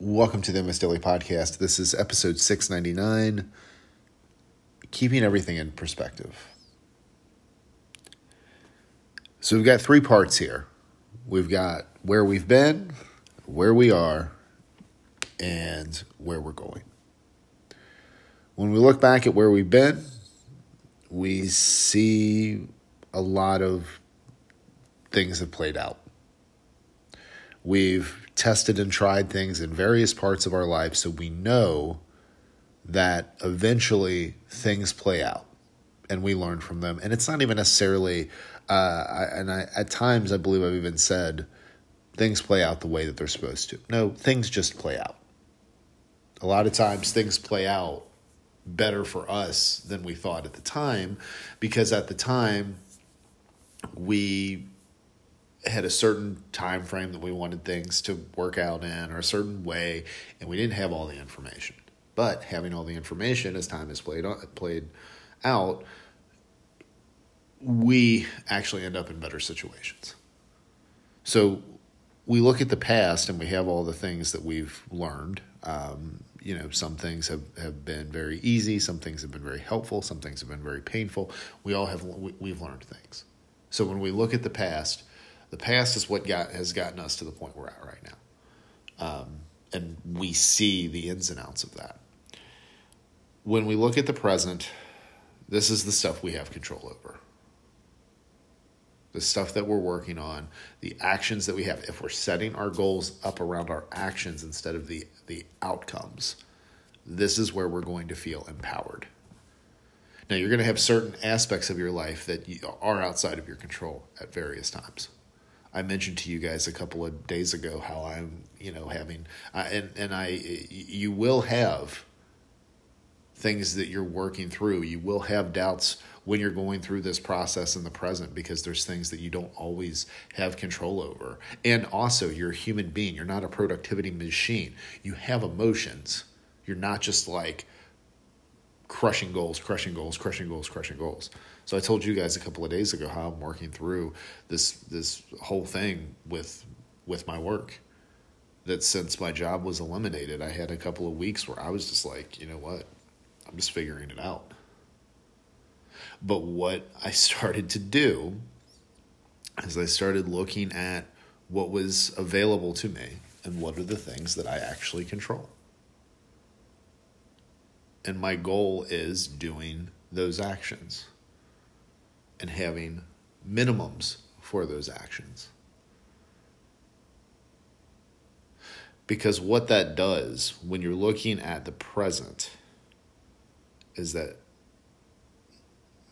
Welcome to the MS Daily Podcast. This is episode 699 Keeping Everything in Perspective. So we've got three parts here we've got where we've been, where we are, and where we're going. When we look back at where we've been, we see a lot of things have played out. We've tested and tried things in various parts of our life, so we know that eventually things play out and we learn from them. And it's not even necessarily, uh, I, and I, at times I believe I've even said things play out the way that they're supposed to. No, things just play out. A lot of times things play out better for us than we thought at the time because at the time we had a certain time frame that we wanted things to work out in or a certain way and we didn't have all the information. But having all the information as time has played played out we actually end up in better situations. So we look at the past and we have all the things that we've learned. Um, you know some things have, have been very easy some things have been very helpful some things have been very painful. We all have we, we've learned things. So when we look at the past the past is what got has gotten us to the point we're at right now, um, and we see the ins and outs of that. When we look at the present, this is the stuff we have control over. The stuff that we're working on, the actions that we have. If we're setting our goals up around our actions instead of the the outcomes, this is where we're going to feel empowered. Now, you're going to have certain aspects of your life that are outside of your control at various times. I mentioned to you guys a couple of days ago how I'm, you know, having, and and I, you will have things that you're working through. You will have doubts when you're going through this process in the present because there's things that you don't always have control over. And also, you're a human being. You're not a productivity machine. You have emotions. You're not just like crushing goals, crushing goals, crushing goals, crushing goals. So I told you guys a couple of days ago how I'm working through this this whole thing with with my work. That since my job was eliminated, I had a couple of weeks where I was just like, you know what? I'm just figuring it out. But what I started to do is I started looking at what was available to me and what are the things that I actually control. And my goal is doing those actions and having minimums for those actions. Because what that does when you're looking at the present is that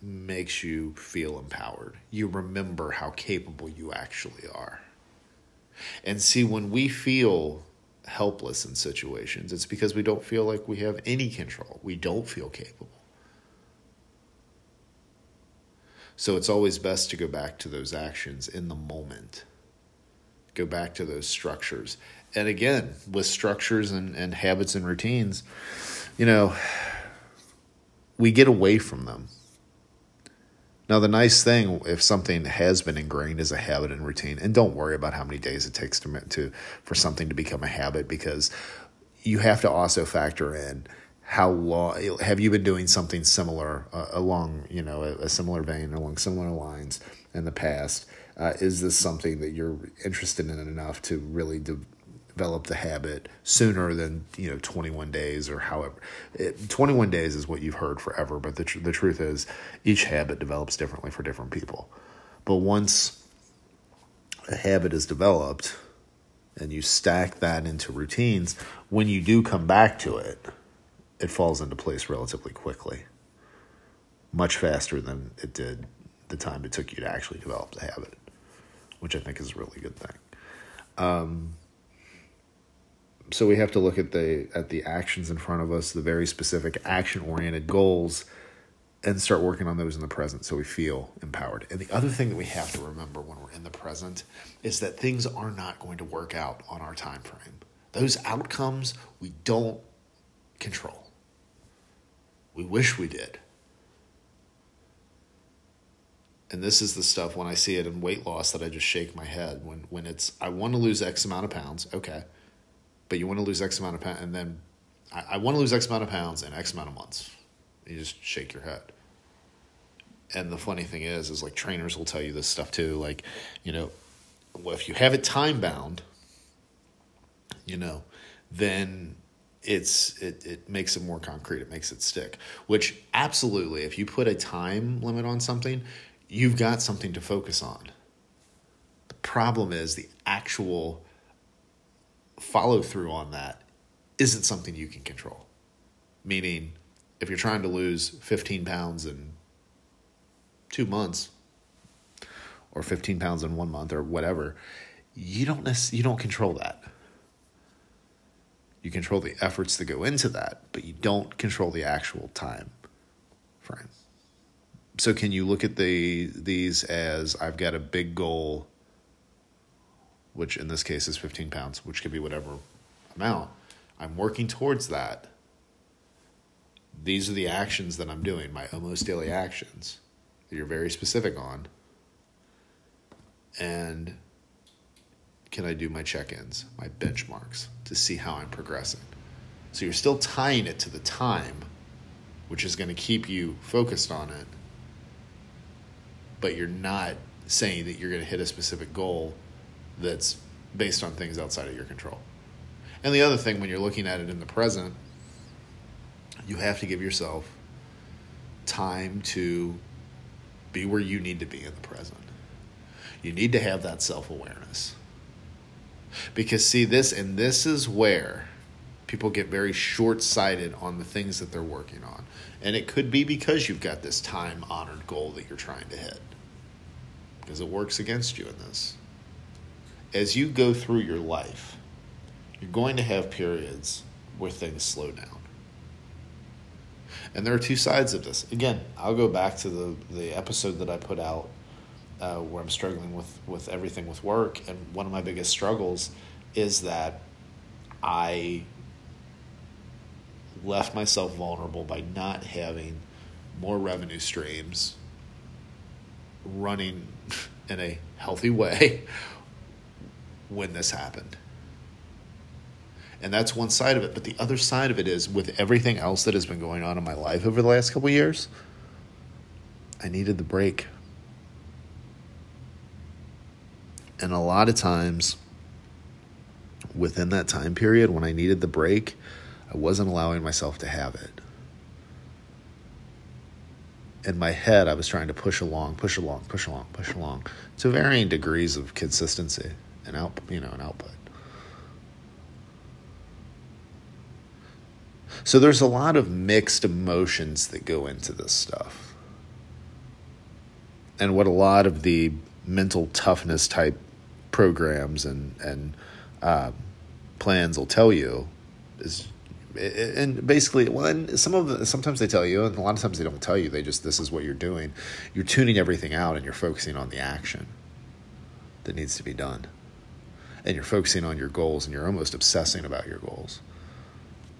makes you feel empowered. You remember how capable you actually are. And see, when we feel helpless in situations, it's because we don't feel like we have any control. We don't feel capable. So it's always best to go back to those actions in the moment. Go back to those structures. And again, with structures and, and habits and routines, you know, we get away from them. Now, the nice thing, if something has been ingrained as a habit and routine, and don't worry about how many days it takes to, to for something to become a habit, because you have to also factor in how long have you been doing something similar uh, along you know a, a, similar vein along similar lines in the past? Uh, is this something that you're interested in enough to really de- develop the habit sooner than you know 21 days or however it, 21 days is what you've heard forever but the, tr- the truth is each habit develops differently for different people. But once a habit is developed and you stack that into routines when you do come back to it it falls into place relatively quickly, much faster than it did the time it took you to actually develop the habit, which I think is a really good thing. Um, so we have to look at the at the actions in front of us, the very specific action oriented goals, and start working on those in the present so we feel empowered. And the other thing that we have to remember when we're in the present is that things are not going to work out on our time frame. Those outcomes we don't control. We wish we did. And this is the stuff when I see it in weight loss that I just shake my head when when it's I want to lose X amount of pounds, okay. but you want to lose X amount of pounds, and then I, I want to lose X amount of pounds in X amount of months. You just shake your head. And the funny thing is, is like trainers will tell you this stuff too. Like, you know, well, if you have it time bound, you know, then it's it, it makes it more concrete. It makes it stick which absolutely if you put a time limit on something you've got something to focus on. The problem is the actual follow through on that isn't something you can control. Meaning if you're trying to lose 15 pounds in two months or 15 pounds in one month or whatever you don't you don't control that you control the efforts that go into that, but you don't control the actual time frame. So can you look at the these as I've got a big goal, which in this case is 15 pounds, which could be whatever amount. I'm working towards that. These are the actions that I'm doing, my almost daily actions that you're very specific on. And can I do my check ins, my benchmarks to see how I'm progressing? So you're still tying it to the time, which is going to keep you focused on it, but you're not saying that you're going to hit a specific goal that's based on things outside of your control. And the other thing, when you're looking at it in the present, you have to give yourself time to be where you need to be in the present. You need to have that self awareness. Because, see, this, and this is where people get very short sighted on the things that they're working on. And it could be because you've got this time honored goal that you're trying to hit, because it works against you in this. As you go through your life, you're going to have periods where things slow down. And there are two sides of this. Again, I'll go back to the, the episode that I put out uh, where I'm struggling with with everything with work, and one of my biggest struggles is that I left myself vulnerable by not having more revenue streams running in a healthy way when this happened. And that's one side of it. But the other side of it is with everything else that has been going on in my life over the last couple years, I needed the break. And a lot of times within that time period when I needed the break, I wasn't allowing myself to have it. In my head, I was trying to push along, push along, push along, push along to varying degrees of consistency and out, you know, an output. So there's a lot of mixed emotions that go into this stuff. And what a lot of the mental toughness type programs and and uh, plans will tell you is and basically well and some of the, sometimes they tell you and a lot of times they don't tell you they just this is what you're doing. You're tuning everything out and you're focusing on the action that needs to be done. And you're focusing on your goals and you're almost obsessing about your goals.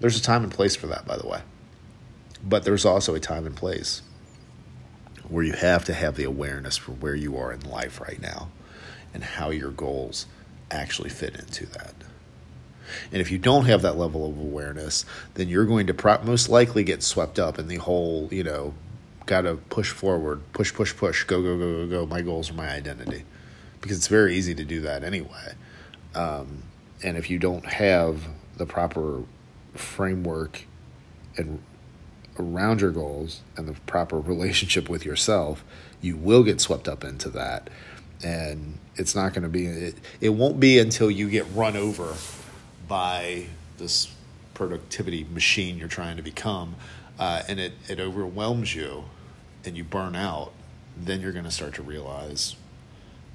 There's a time and place for that by the way. But there's also a time and place where you have to have the awareness for where you are in life right now and how your goals actually fit into that. And if you don't have that level of awareness, then you're going to pro- most likely get swept up in the whole, you know, got to push forward, push, push, push, go, go, go, go, go. My goals are my identity. Because it's very easy to do that anyway. Um, and if you don't have the proper framework and around your goals and the proper relationship with yourself, you will get swept up into that and it's not going to be it, it won't be until you get run over by this productivity machine you're trying to become uh, and it, it overwhelms you and you burn out then you're going to start to realize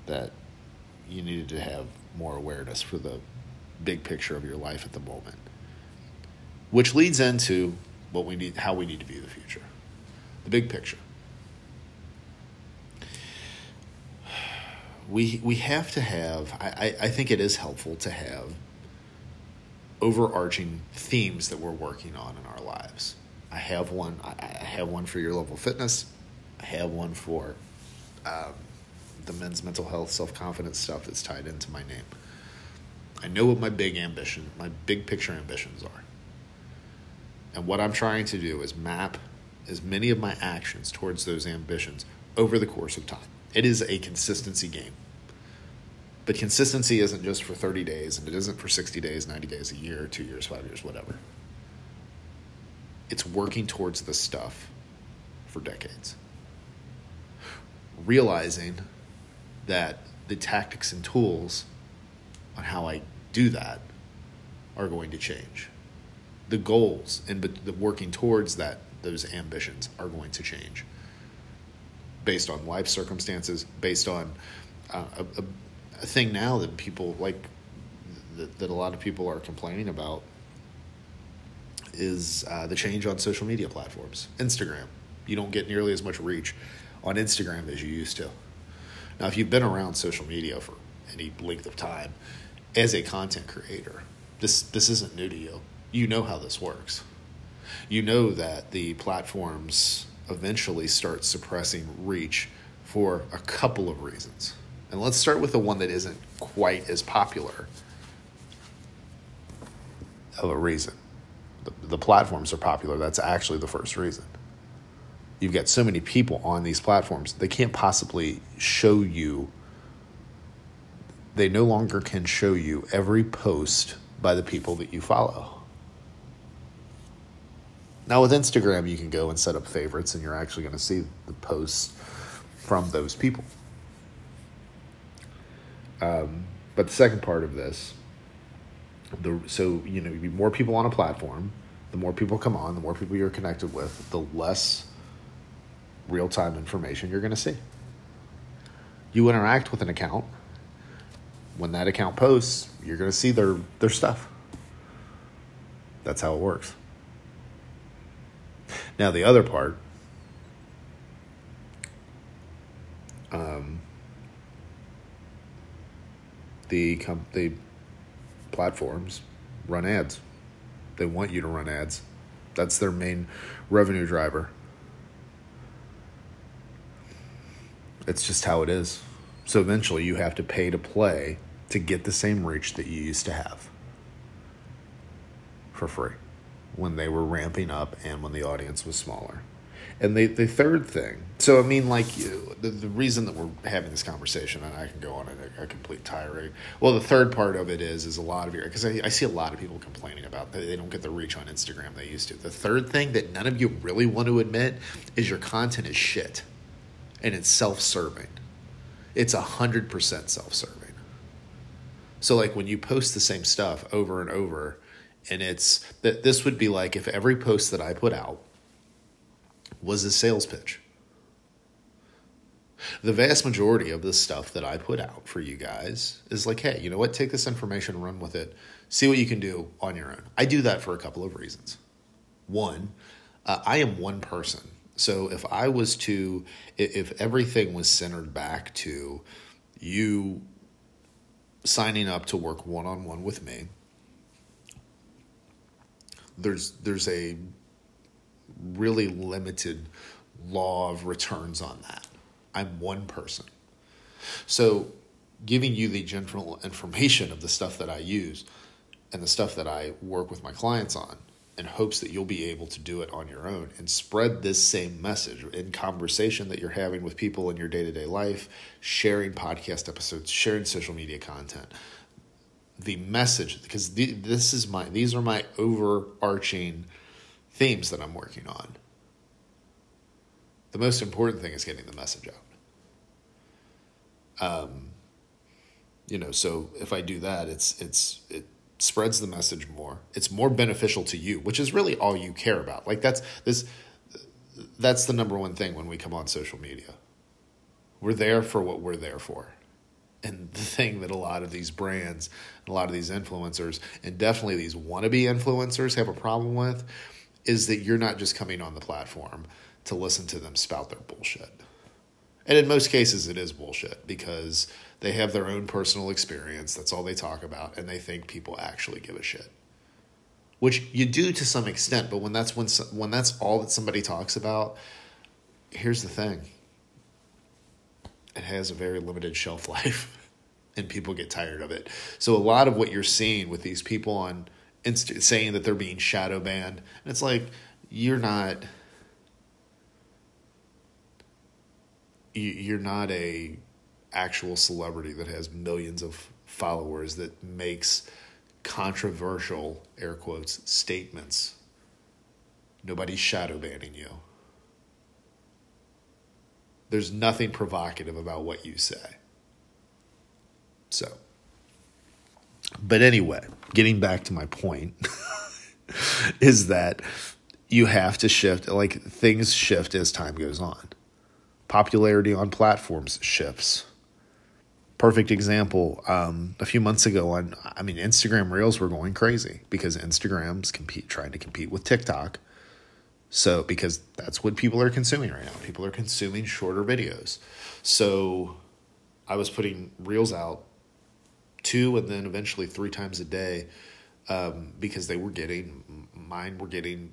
that you needed to have more awareness for the big picture of your life at the moment. Which leads into what we need how we need to view the future. The big picture we we have to have I, I think it is helpful to have overarching themes that we're working on in our lives. I have one I, I have one for your level fitness. I have one for um, the men's mental health, self confidence stuff that's tied into my name. I know what my big ambition, my big picture ambitions are. And what I'm trying to do is map as many of my actions towards those ambitions over the course of time. It is a consistency game. But consistency isn't just for 30 days, and it isn't for 60 days, 90 days, a year, two years, five years, whatever. It's working towards this stuff for decades. Realizing that the tactics and tools on how I do that are going to change. The goals and the working towards that those ambitions are going to change based on life circumstances, based on uh, a, a, thing now that people like that, that, a lot of people are complaining about is uh, the change on social media platforms. Instagram, you don't get nearly as much reach on Instagram as you used to. Now, if you've been around social media for any length of time as a content creator, this this isn't new to you. You know how this works. You know that the platforms eventually start suppressing reach for a couple of reasons. And let's start with the one that isn't quite as popular of a reason. The, the platforms are popular. That's actually the first reason you've got so many people on these platforms, they can't possibly show you, they no longer can show you every post by the people that you follow. Now, with Instagram, you can go and set up favorites, and you're actually going to see the posts from those people. Um, but the second part of this, the so you know, more people on a platform, the more people come on, the more people you're connected with, the less real time information you're going to see. You interact with an account. When that account posts, you're going to see their, their stuff. That's how it works. Now, the other part um, the, com- the platforms run ads. They want you to run ads. That's their main revenue driver. It's just how it is. So eventually you have to pay to play to get the same reach that you used to have for free when they were ramping up and when the audience was smaller. And the, the third thing, so I mean, like you, the, the reason that we're having this conversation, and I can go on a, a complete tirade. Well, the third part of it is, is a lot of your, because I, I see a lot of people complaining about that they don't get the reach on Instagram they used to. The third thing that none of you really want to admit is your content is shit and it's self serving. It's 100% self serving. So, like when you post the same stuff over and over, and it's that this would be like if every post that I put out was a sales pitch. The vast majority of the stuff that I put out for you guys is like, hey, you know what? Take this information, run with it, see what you can do on your own. I do that for a couple of reasons. One, uh, I am one person so if I was to, if everything was centered back to you signing up to work one on one with me, there's there's a really limited law of returns on that. I'm one person. So giving you the general information of the stuff that I use and the stuff that I work with my clients on in hopes that you'll be able to do it on your own and spread this same message in conversation that you're having with people in your day to day life, sharing podcast episodes, sharing social media content. The message, because this is my, these are my overarching themes that I'm working on. The most important thing is getting the message out. Um, you know, so if I do that, it's it's it spreads the message more. It's more beneficial to you, which is really all you care about. Like that's this that's the number one thing when we come on social media. We're there for what we're there for. And the thing that a lot of these brands, a lot of these influencers, and definitely these wannabe influencers have a problem with is that you're not just coming on the platform to listen to them spout their bullshit. And in most cases, it is bullshit because they have their own personal experience. That's all they talk about, and they think people actually give a shit. Which you do to some extent, but when that's when when that's all that somebody talks about, here's the thing. It has a very limited shelf life. and people get tired of it. So a lot of what you're seeing with these people on Insta saying that they're being shadow banned, and it's like you're not you're not a actual celebrity that has millions of followers that makes controversial air quotes statements. Nobody's shadow banning you. There's nothing provocative about what you say. So, but anyway, getting back to my point is that you have to shift, like things shift as time goes on. Popularity on platforms shifts. Perfect example. Um, a few months ago, on I mean, Instagram Reels were going crazy because Instagram's compete trying to compete with TikTok. So because that's what people are consuming right now, people are consuming shorter videos. So I was putting Reels out two and then eventually three times a day um, because they were getting mine were getting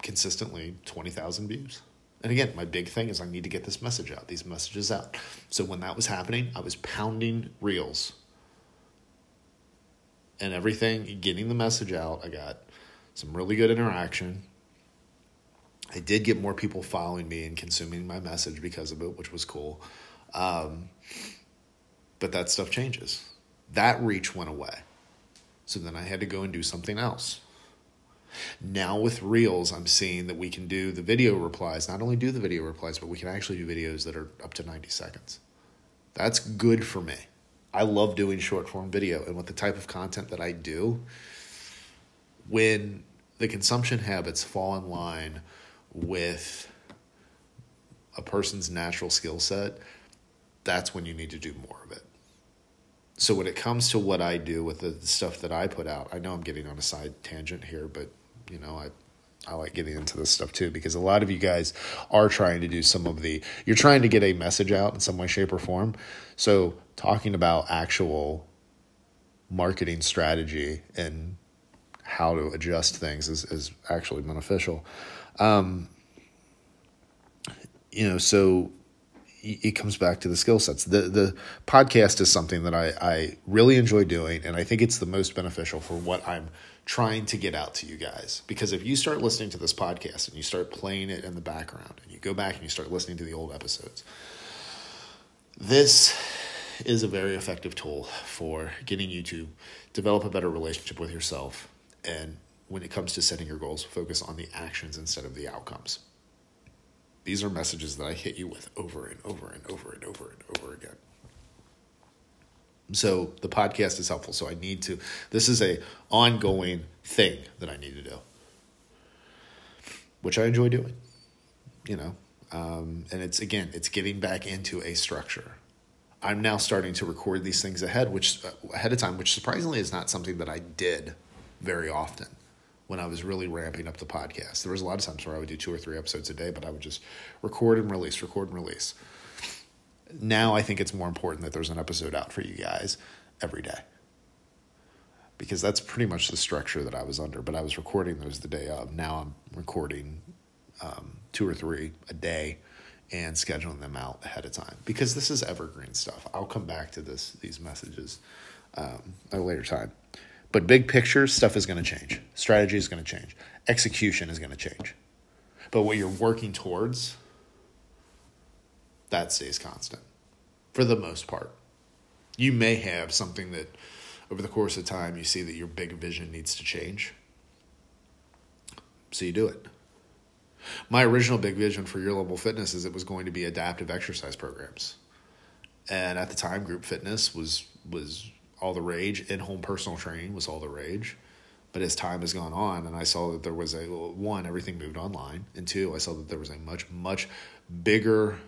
consistently 20,000 views. And again, my big thing is I need to get this message out, these messages out. So when that was happening, I was pounding reels and everything, getting the message out. I got some really good interaction. I did get more people following me and consuming my message because of it, which was cool. Um, but that stuff changes. That reach went away. So then I had to go and do something else. Now with Reels, I'm seeing that we can do the video replies, not only do the video replies, but we can actually do videos that are up to 90 seconds. That's good for me. I love doing short form video. And with the type of content that I do, when the consumption habits fall in line with a person's natural skill set, that's when you need to do more of it. So when it comes to what I do with the stuff that I put out, I know I'm getting on a side tangent here, but you know, I I like getting into this stuff too because a lot of you guys are trying to do some of the you're trying to get a message out in some way shape or form. So talking about actual marketing strategy and how to adjust things is is actually beneficial. Um, you know, so it comes back to the skill sets. The the podcast is something that I, I really enjoy doing, and I think it's the most beneficial for what I'm trying to get out to you guys. Because if you start listening to this podcast and you start playing it in the background, and you go back and you start listening to the old episodes, this is a very effective tool for getting you to develop a better relationship with yourself. And when it comes to setting your goals, focus on the actions instead of the outcomes. These are messages that I hit you with over and over and over and over and over again. So the podcast is helpful. So I need to this is a ongoing thing that I need to do. Which I enjoy doing. You know. Um, and it's again, it's getting back into a structure. I'm now starting to record these things ahead, which ahead of time, which surprisingly is not something that I did very often when I was really ramping up the podcast. There was a lot of times where I would do two or three episodes a day, but I would just record and release, record and release. Now I think it's more important that there's an episode out for you guys every day. Because that's pretty much the structure that I was under. But I was recording those the day of. Now I'm recording um, two or three a day and scheduling them out ahead of time because this is evergreen stuff. I'll come back to this these messages um, at a later time. But big picture stuff is going to change. Strategy is going to change. Execution is going to change. But what you're working towards, that stays constant for the most part. You may have something that over the course of time you see that your big vision needs to change. So you do it. My original big vision for your level fitness is it was going to be adaptive exercise programs. And at the time group fitness was was all the rage. In home personal training was all the rage. But as time has gone on, and I saw that there was a one, everything moved online, and two, I saw that there was a much, much bigger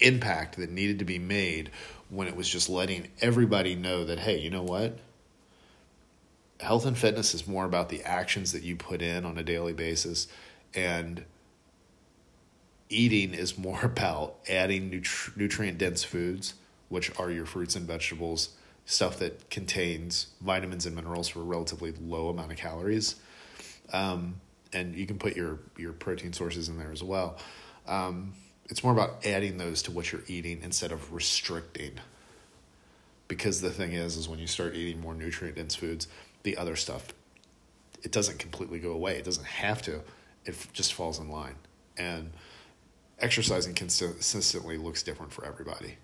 impact that needed to be made when it was just letting everybody know that, hey, you know what? Health and fitness is more about the actions that you put in on a daily basis, and eating is more about adding nutri- nutrient dense foods, which are your fruits and vegetables stuff that contains vitamins and minerals for a relatively low amount of calories. Um, and you can put your, your protein sources in there as well. Um, it's more about adding those to what you're eating instead of restricting. because the thing is, is when you start eating more nutrient dense foods, the other stuff, it doesn't completely go away. It doesn't have to. It just falls in line. And exercising consistently looks different for everybody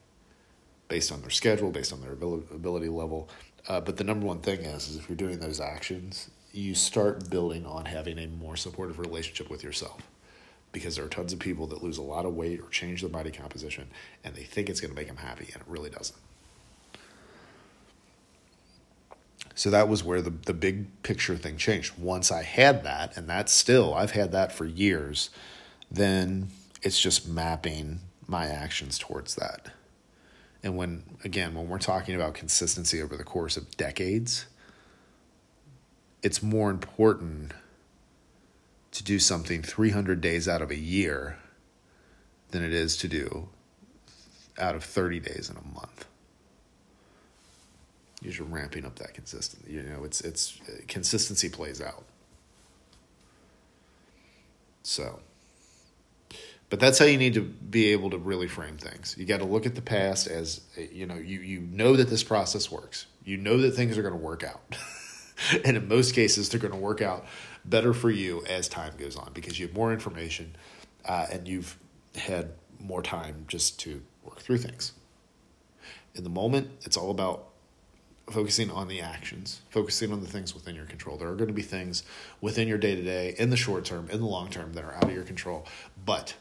based on their schedule, based on their ability level. Uh, but the number one thing is, is if you're doing those actions, you start building on having a more supportive relationship with yourself. Because there are tons of people that lose a lot of weight or change their body composition and they think it's going to make them happy, and it really doesn't. So that was where the, the big picture thing changed. Once I had that, and that's still, I've had that for years, then it's just mapping my actions towards that. And when, again, when we're talking about consistency over the course of decades, it's more important to do something 300 days out of a year than it is to do out of 30 days in a month. You're ramping up that consistency. You know, it's it's consistency plays out. So, but that's how you need to be able to really frame things. You got to look at the past as you know. You you know that this process works. You know that things are going to work out. and in most cases, they're going to work out better for you as time goes on because you have more information uh, and you've had more time just to work through things. In the moment, it's all about focusing on the actions, focusing on the things within your control. There are going to be things within your day to day, in the short term, in the long term, that are out of your control. But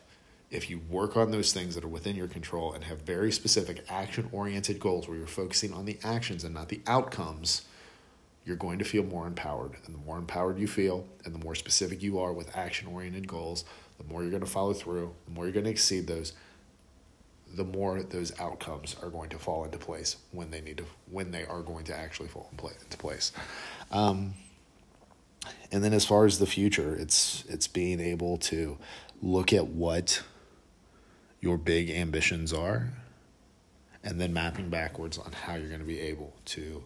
if you work on those things that are within your control and have very specific action oriented goals where you're focusing on the actions and not the outcomes, you're going to feel more empowered. And the more empowered you feel, and the more specific you are with action oriented goals, the more you're going to follow through, the more you're going to exceed those, the more those outcomes are going to fall into place when they need to, when they are going to actually fall into place. Um, and then as far as the future, it's it's being able to look at what your big ambitions are, and then mapping backwards on how you're going to be able to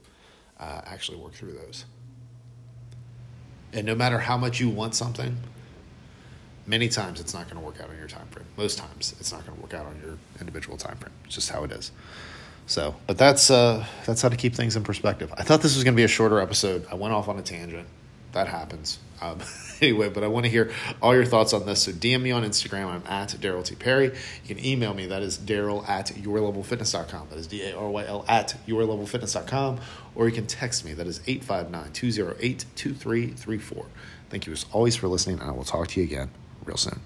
uh, actually work through those. And no matter how much you want something, many times it's not going to work out on your time frame. Most times it's not going to work out on your individual time frame. It's just how it is. So, but that's uh, that's how to keep things in perspective. I thought this was going to be a shorter episode. I went off on a tangent. That happens. Um, anyway, but I want to hear all your thoughts on this. So DM me on Instagram. I'm at Daryl T. Perry. You can email me. That is Daryl at yourlevelfitness.com. That is D A R Y L at yourlevelfitness.com. Or you can text me. That is 859 208 2334. Thank you as always for listening, and I will talk to you again real soon.